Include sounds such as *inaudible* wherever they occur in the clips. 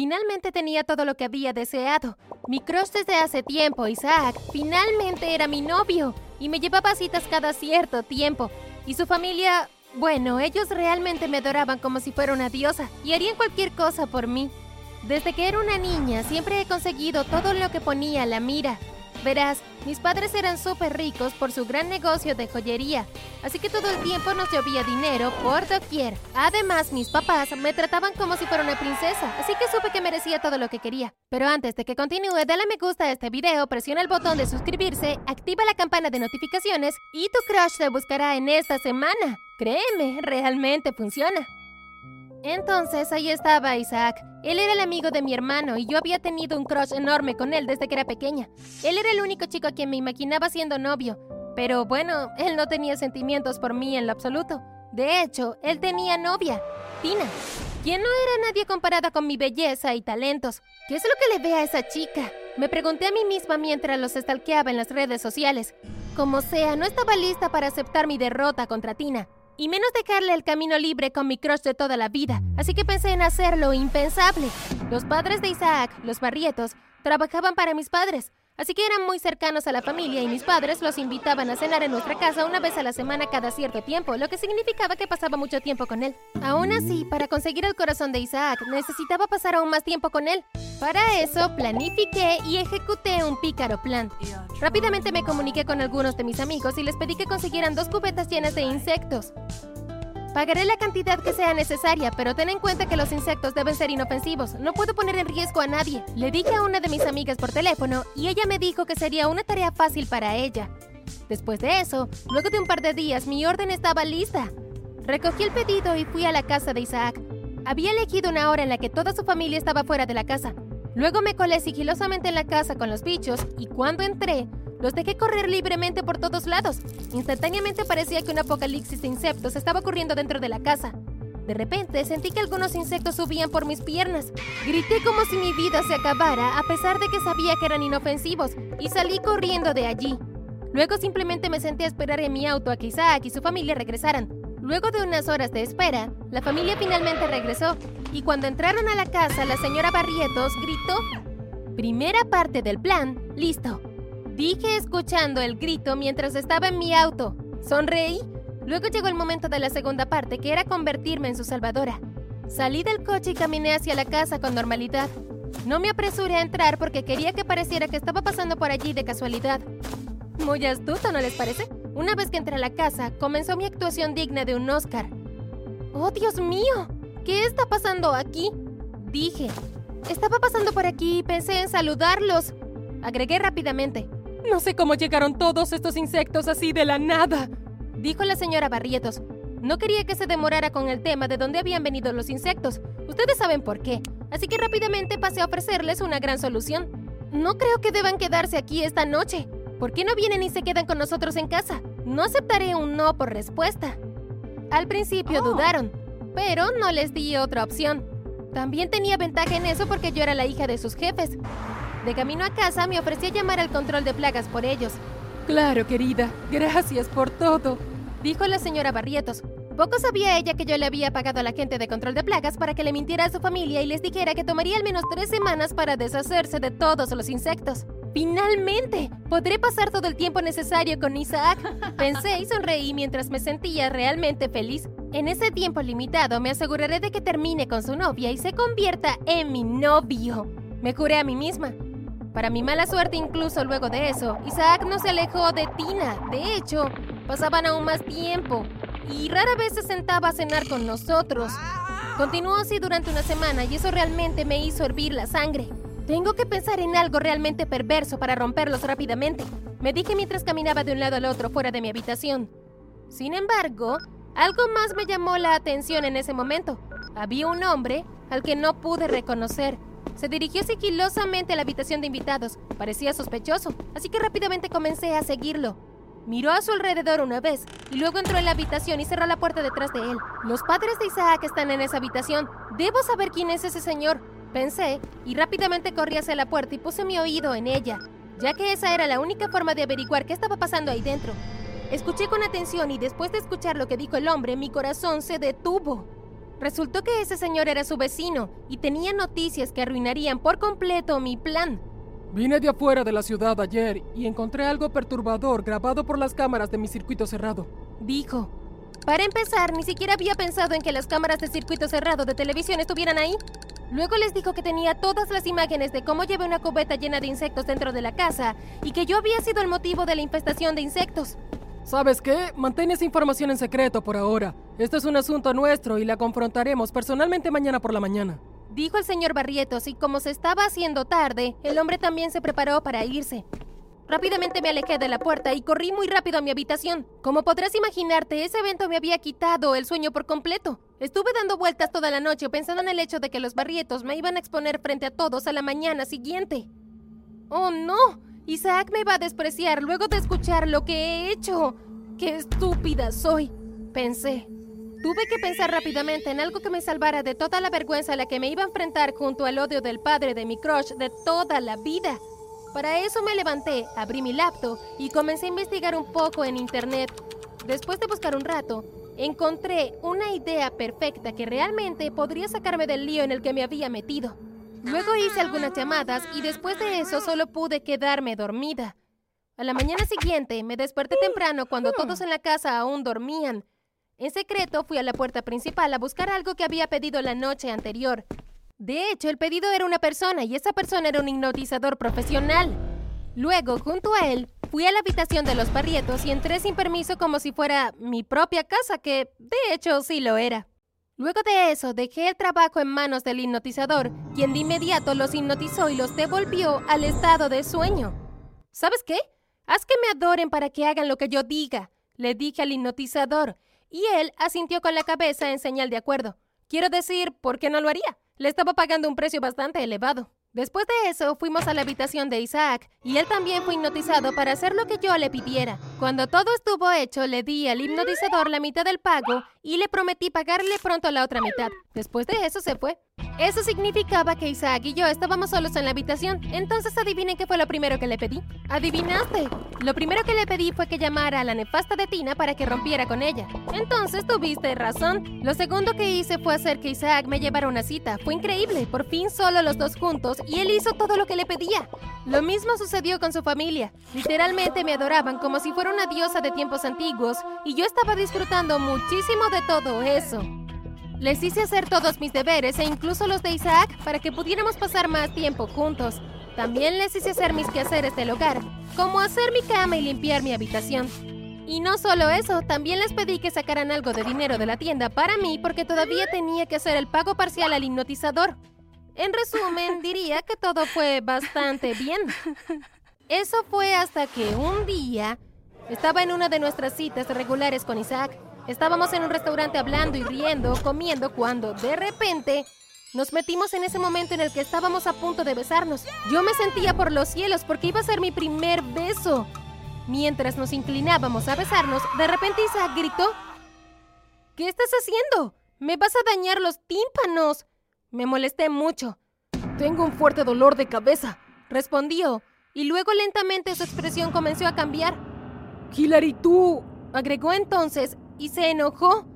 Finalmente tenía todo lo que había deseado. Mi crush desde hace tiempo, Isaac, finalmente era mi novio y me llevaba citas cada cierto tiempo. Y su familia, bueno, ellos realmente me adoraban como si fuera una diosa y harían cualquier cosa por mí. Desde que era una niña siempre he conseguido todo lo que ponía a la mira. Verás, mis padres eran súper ricos por su gran negocio de joyería, así que todo el tiempo nos llovía dinero por doquier. Además, mis papás me trataban como si fuera una princesa, así que supe que merecía todo lo que quería. Pero antes de que continúe, dale me gusta a este video, presiona el botón de suscribirse, activa la campana de notificaciones y tu crush te buscará en esta semana. Créeme, realmente funciona. Entonces ahí estaba Isaac. Él era el amigo de mi hermano y yo había tenido un crush enorme con él desde que era pequeña. Él era el único chico a quien me imaginaba siendo novio, pero bueno, él no tenía sentimientos por mí en lo absoluto. De hecho, él tenía novia, Tina, quien no era nadie comparada con mi belleza y talentos. ¿Qué es lo que le ve a esa chica? Me pregunté a mí misma mientras los estalqueaba en las redes sociales. Como sea, no estaba lista para aceptar mi derrota contra Tina y menos dejarle el camino libre con mi crush de toda la vida, así que pensé en hacer lo impensable. Los padres de Isaac, los Barrietos, trabajaban para mis padres, así que eran muy cercanos a la familia y mis padres los invitaban a cenar en nuestra casa una vez a la semana cada cierto tiempo, lo que significaba que pasaba mucho tiempo con él. Aún así, para conseguir el corazón de Isaac, necesitaba pasar aún más tiempo con él. Para eso, planifiqué y ejecuté un pícaro plan. Rápidamente me comuniqué con algunos de mis amigos y les pedí que consiguieran dos cubetas llenas de insectos. Pagaré la cantidad que sea necesaria, pero ten en cuenta que los insectos deben ser inofensivos. No puedo poner en riesgo a nadie. Le dije a una de mis amigas por teléfono y ella me dijo que sería una tarea fácil para ella. Después de eso, luego de un par de días, mi orden estaba lista. Recogí el pedido y fui a la casa de Isaac. Había elegido una hora en la que toda su familia estaba fuera de la casa. Luego me colé sigilosamente en la casa con los bichos y cuando entré, los dejé correr libremente por todos lados. Instantáneamente parecía que un apocalipsis de insectos estaba ocurriendo dentro de la casa. De repente sentí que algunos insectos subían por mis piernas. Grité como si mi vida se acabara, a pesar de que sabía que eran inofensivos, y salí corriendo de allí. Luego simplemente me senté a esperar en mi auto a que Isaac y su familia regresaran. Luego de unas horas de espera, la familia finalmente regresó, y cuando entraron a la casa, la señora Barrietos gritó, Primera parte del plan, listo. Dije escuchando el grito mientras estaba en mi auto. Sonreí. Luego llegó el momento de la segunda parte, que era convertirme en su salvadora. Salí del coche y caminé hacia la casa con normalidad. No me apresuré a entrar porque quería que pareciera que estaba pasando por allí de casualidad. Muy astuto, ¿no les parece? Una vez que entré a la casa, comenzó mi actuación digna de un Oscar. ¡Oh, Dios mío! ¿Qué está pasando aquí? Dije. Estaba pasando por aquí y pensé en saludarlos. Agregué rápidamente. No sé cómo llegaron todos estos insectos así de la nada, dijo la señora Barrietos. No quería que se demorara con el tema de dónde habían venido los insectos. Ustedes saben por qué. Así que rápidamente pasé a ofrecerles una gran solución. No creo que deban quedarse aquí esta noche. ¿Por qué no vienen y se quedan con nosotros en casa? No aceptaré un no por respuesta. Al principio Oh. dudaron, pero no les di otra opción. También tenía ventaja en eso porque yo era la hija de sus jefes. De camino a casa me ofrecí a llamar al control de plagas por ellos. Claro, querida. Gracias por todo, dijo la señora Barrietos. Poco sabía ella que yo le había pagado a la gente de control de plagas para que le mintiera a su familia y les dijera que tomaría al menos tres semanas para deshacerse de todos los insectos. ¡Finalmente! Podré pasar todo el tiempo necesario con Isaac. Pensé y sonreí mientras me sentía realmente feliz. En ese tiempo limitado me aseguraré de que termine con su novia y se convierta en mi novio. Me juré a mí misma. Para mi mala suerte, incluso luego de eso, Isaac no se alejó de Tina. De hecho, pasaban aún más tiempo y rara vez se sentaba a cenar con nosotros. Continuó así durante una semana y eso realmente me hizo hervir la sangre. Tengo que pensar en algo realmente perverso para romperlos rápidamente, me dije mientras caminaba de un lado al otro fuera de mi habitación. Sin embargo, algo más me llamó la atención en ese momento. Había un hombre al que no pude reconocer. Se dirigió sigilosamente a la habitación de invitados. Parecía sospechoso, así que rápidamente comencé a seguirlo. Miró a su alrededor una vez y luego entró en la habitación y cerró la puerta detrás de él. Los padres de Isaac están en esa habitación. Debo saber quién es ese señor. Pensé y rápidamente corrí hacia la puerta y puse mi oído en ella, ya que esa era la única forma de averiguar qué estaba pasando ahí dentro. Escuché con atención y después de escuchar lo que dijo el hombre, mi corazón se detuvo. Resultó que ese señor era su vecino y tenía noticias que arruinarían por completo mi plan. Vine de afuera de la ciudad ayer y encontré algo perturbador grabado por las cámaras de mi circuito cerrado. Dijo. Para empezar, ni siquiera había pensado en que las cámaras de circuito cerrado de televisión estuvieran ahí. Luego les dijo que tenía todas las imágenes de cómo llevé una cubeta llena de insectos dentro de la casa y que yo había sido el motivo de la infestación de insectos. ¿Sabes qué? Mantén esa información en secreto por ahora. Este es un asunto nuestro y la confrontaremos personalmente mañana por la mañana. Dijo el señor Barrietos y como se estaba haciendo tarde, el hombre también se preparó para irse. Rápidamente me alejé de la puerta y corrí muy rápido a mi habitación. Como podrás imaginarte, ese evento me había quitado el sueño por completo. Estuve dando vueltas toda la noche pensando en el hecho de que los barrietos me iban a exponer frente a todos a la mañana siguiente. ¡Oh, no! Isaac me va a despreciar luego de escuchar lo que he hecho. ¡Qué estúpida soy! Pensé. Tuve que pensar rápidamente en algo que me salvara de toda la vergüenza a la que me iba a enfrentar junto al odio del padre de mi crush de toda la vida. Para eso me levanté, abrí mi laptop y comencé a investigar un poco en internet. Después de buscar un rato, encontré una idea perfecta que realmente podría sacarme del lío en el que me había metido. Luego hice algunas llamadas y después de eso solo pude quedarme dormida. A la mañana siguiente me desperté temprano cuando todos en la casa aún dormían. En secreto fui a la puerta principal a buscar algo que había pedido la noche anterior. De hecho, el pedido era una persona y esa persona era un hipnotizador profesional. Luego, junto a él, fui a la habitación de los barrietos y entré sin permiso como si fuera mi propia casa, que de hecho sí lo era. Luego de eso, dejé el trabajo en manos del hipnotizador, quien de inmediato los hipnotizó y los devolvió al estado de sueño. ¿Sabes qué? Haz que me adoren para que hagan lo que yo diga, le dije al hipnotizador, y él asintió con la cabeza en señal de acuerdo. Quiero decir, ¿por qué no lo haría? Le estaba pagando un precio bastante elevado. Después de eso, fuimos a la habitación de Isaac y él también fue hipnotizado para hacer lo que yo le pidiera. Cuando todo estuvo hecho, le di al hipnotizador la mitad del pago y le prometí pagarle pronto la otra mitad. Después de eso se fue. Eso significaba que Isaac y yo estábamos solos en la habitación. Entonces adivinen qué fue lo primero que le pedí. Adivinaste. Lo primero que le pedí fue que llamara a la nefasta de Tina para que rompiera con ella. Entonces tuviste razón. Lo segundo que hice fue hacer que Isaac me llevara una cita. Fue increíble. Por fin solo los dos juntos y él hizo todo lo que le pedía. Lo mismo sucedió con su familia. Literalmente me adoraban como si fuera una diosa de tiempos antiguos y yo estaba disfrutando muchísimo de todo eso. Les hice hacer todos mis deberes e incluso los de Isaac para que pudiéramos pasar más tiempo juntos. También les hice hacer mis quehaceres del hogar, como hacer mi cama y limpiar mi habitación. Y no solo eso, también les pedí que sacaran algo de dinero de la tienda para mí porque todavía tenía que hacer el pago parcial al hipnotizador. En resumen, *laughs* diría que todo fue bastante bien. Eso fue hasta que un día estaba en una de nuestras citas regulares con Isaac. Estábamos en un restaurante hablando y riendo, comiendo, cuando de repente nos metimos en ese momento en el que estábamos a punto de besarnos. Yo me sentía por los cielos porque iba a ser mi primer beso. Mientras nos inclinábamos a besarnos, de repente Isaac gritó, ¿Qué estás haciendo? Me vas a dañar los tímpanos. Me molesté mucho. Tengo un fuerte dolor de cabeza, respondió, y luego lentamente su expresión comenzó a cambiar. Hilary, tú, agregó entonces, y se enojó.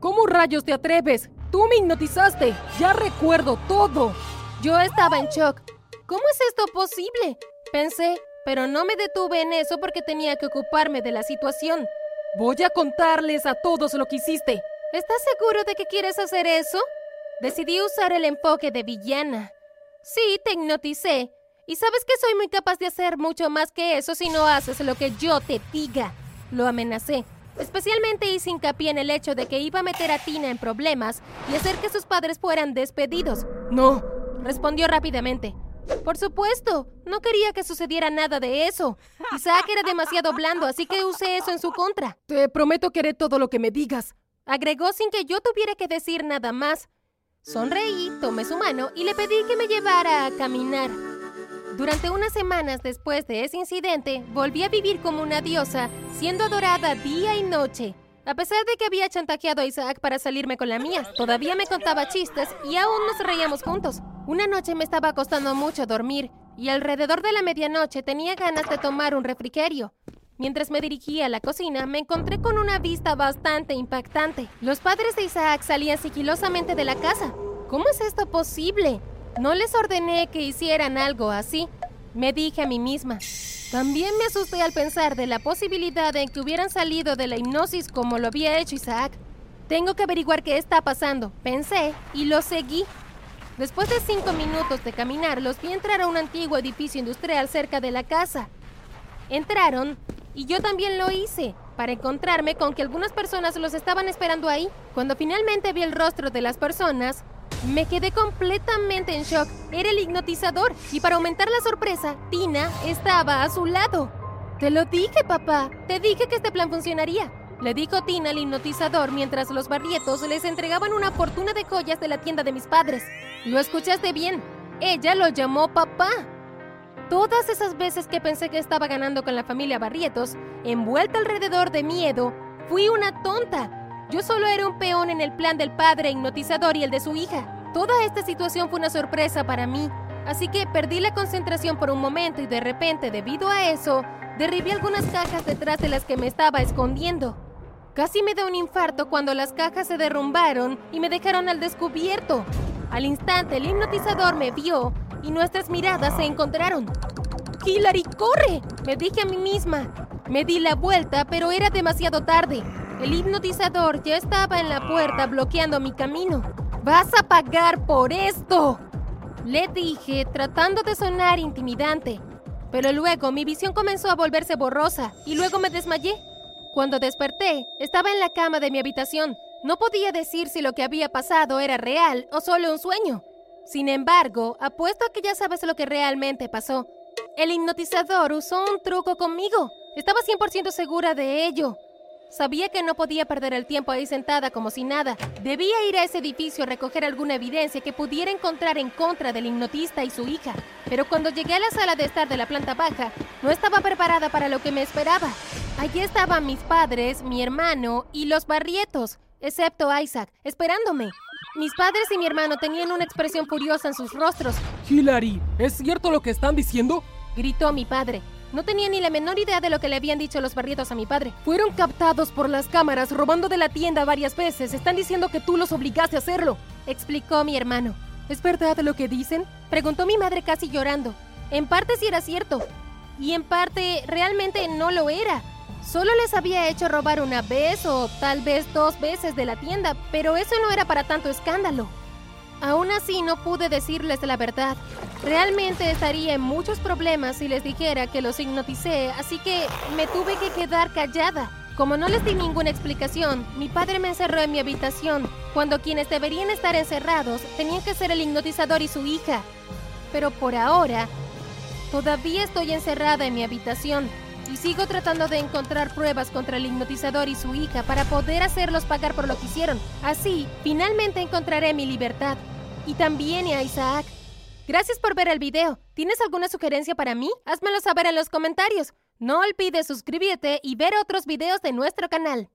¿Cómo rayos te atreves? Tú me hipnotizaste. Ya recuerdo todo. Yo estaba en shock. ¿Cómo es esto posible? Pensé, pero no me detuve en eso porque tenía que ocuparme de la situación. Voy a contarles a todos lo que hiciste. ¿Estás seguro de que quieres hacer eso? Decidí usar el enfoque de villana. Sí, te hipnoticé. Y sabes que soy muy capaz de hacer mucho más que eso si no haces lo que yo te diga. Lo amenacé. Especialmente hice hincapié en el hecho de que iba a meter a Tina en problemas y hacer que sus padres fueran despedidos. No, respondió rápidamente. Por supuesto, no quería que sucediera nada de eso. Isaac era demasiado blando, así que usé eso en su contra. Te prometo que haré todo lo que me digas, agregó sin que yo tuviera que decir nada más. Sonreí, tomé su mano y le pedí que me llevara a caminar. Durante unas semanas después de ese incidente, volví a vivir como una diosa, siendo adorada día y noche. A pesar de que había chantajeado a Isaac para salirme con la mía, todavía me contaba chistes y aún nos reíamos juntos. Una noche me estaba costando mucho dormir y alrededor de la medianoche tenía ganas de tomar un refrigerio. Mientras me dirigía a la cocina, me encontré con una vista bastante impactante. Los padres de Isaac salían sigilosamente de la casa. ¿Cómo es esto posible? No les ordené que hicieran algo así. Me dije a mí misma. También me asusté al pensar de la posibilidad de que hubieran salido de la hipnosis como lo había hecho Isaac. Tengo que averiguar qué está pasando, pensé y lo seguí. Después de cinco minutos de caminar, los vi entrar a un antiguo edificio industrial cerca de la casa. Entraron y yo también lo hice, para encontrarme con que algunas personas los estaban esperando ahí. Cuando finalmente vi el rostro de las personas, me quedé completamente en shock. Era el hipnotizador y para aumentar la sorpresa, Tina estaba a su lado. Te lo dije, papá. Te dije que este plan funcionaría. Le dijo Tina al hipnotizador mientras los barrietos les entregaban una fortuna de joyas de la tienda de mis padres. Lo escuchaste bien. Ella lo llamó papá. Todas esas veces que pensé que estaba ganando con la familia Barrietos, envuelta alrededor de miedo, fui una tonta. Yo solo era un peón en el plan del padre hipnotizador y el de su hija. Toda esta situación fue una sorpresa para mí, así que perdí la concentración por un momento y de repente, debido a eso, derribé algunas cajas detrás de las que me estaba escondiendo. Casi me da un infarto cuando las cajas se derrumbaron y me dejaron al descubierto. Al instante el hipnotizador me vio y nuestras miradas se encontraron. ¡Hillary, corre! Me dije a mí misma. Me di la vuelta, pero era demasiado tarde. El hipnotizador ya estaba en la puerta bloqueando mi camino. ¡Vas a pagar por esto! Le dije, tratando de sonar intimidante. Pero luego mi visión comenzó a volverse borrosa y luego me desmayé. Cuando desperté, estaba en la cama de mi habitación. No podía decir si lo que había pasado era real o solo un sueño. Sin embargo, apuesto a que ya sabes lo que realmente pasó. El hipnotizador usó un truco conmigo. Estaba 100% segura de ello. Sabía que no podía perder el tiempo ahí sentada como si nada. Debía ir a ese edificio a recoger alguna evidencia que pudiera encontrar en contra del hipnotista y su hija. Pero cuando llegué a la sala de estar de la planta baja, no estaba preparada para lo que me esperaba. Allí estaban mis padres, mi hermano y los barrietos, excepto Isaac, esperándome. Mis padres y mi hermano tenían una expresión furiosa en sus rostros. Hilary, ¿es cierto lo que están diciendo? Gritó mi padre. No tenía ni la menor idea de lo que le habían dicho los barrietos a mi padre. Fueron captados por las cámaras robando de la tienda varias veces. Están diciendo que tú los obligaste a hacerlo. Explicó mi hermano. ¿Es verdad lo que dicen? Preguntó mi madre casi llorando. En parte sí era cierto. Y en parte realmente no lo era. Solo les había hecho robar una vez o tal vez dos veces de la tienda, pero eso no era para tanto escándalo. Aún así no pude decirles la verdad. Realmente estaría en muchos problemas si les dijera que los hipnoticé, así que me tuve que quedar callada. Como no les di ninguna explicación, mi padre me encerró en mi habitación, cuando quienes deberían estar encerrados tenían que ser el hipnotizador y su hija. Pero por ahora, todavía estoy encerrada en mi habitación y sigo tratando de encontrar pruebas contra el hipnotizador y su hija para poder hacerlos pagar por lo que hicieron. Así, finalmente encontraré mi libertad. Y también a Isaac. Gracias por ver el video. ¿Tienes alguna sugerencia para mí? Házmelo saber en los comentarios. No olvides suscribirte y ver otros videos de nuestro canal.